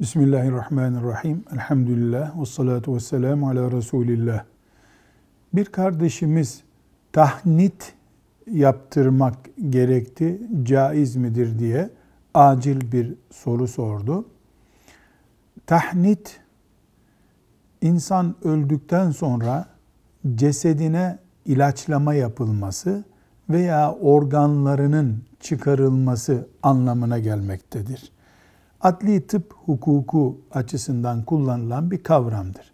Bismillahirrahmanirrahim. Elhamdülillah ve salatu ve selamu ala Resulillah. Bir kardeşimiz tahnit yaptırmak gerekti, caiz midir diye acil bir soru sordu. Tahnit, insan öldükten sonra cesedine ilaçlama yapılması veya organlarının çıkarılması anlamına gelmektedir adli tıp hukuku açısından kullanılan bir kavramdır.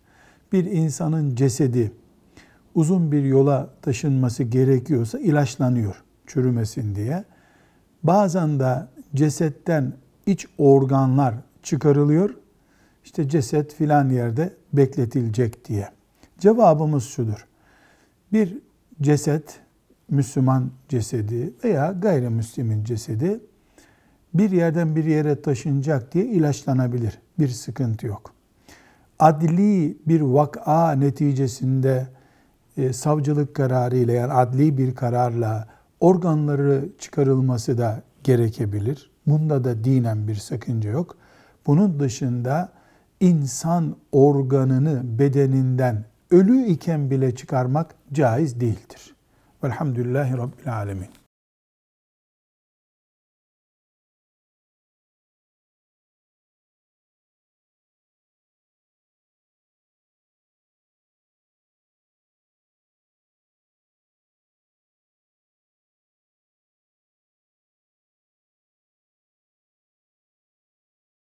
Bir insanın cesedi uzun bir yola taşınması gerekiyorsa ilaçlanıyor çürümesin diye. Bazen de cesetten iç organlar çıkarılıyor. İşte ceset filan yerde bekletilecek diye. Cevabımız şudur. Bir ceset, Müslüman cesedi veya gayrimüslimin cesedi bir yerden bir yere taşınacak diye ilaçlanabilir. Bir sıkıntı yok. Adli bir vaka neticesinde e, savcılık kararıyla yani adli bir kararla organları çıkarılması da gerekebilir. Bunda da dinen bir sakınca yok. Bunun dışında insan organını bedeninden ölü iken bile çıkarmak caiz değildir. Velhamdülillahi Rabbil Alemin.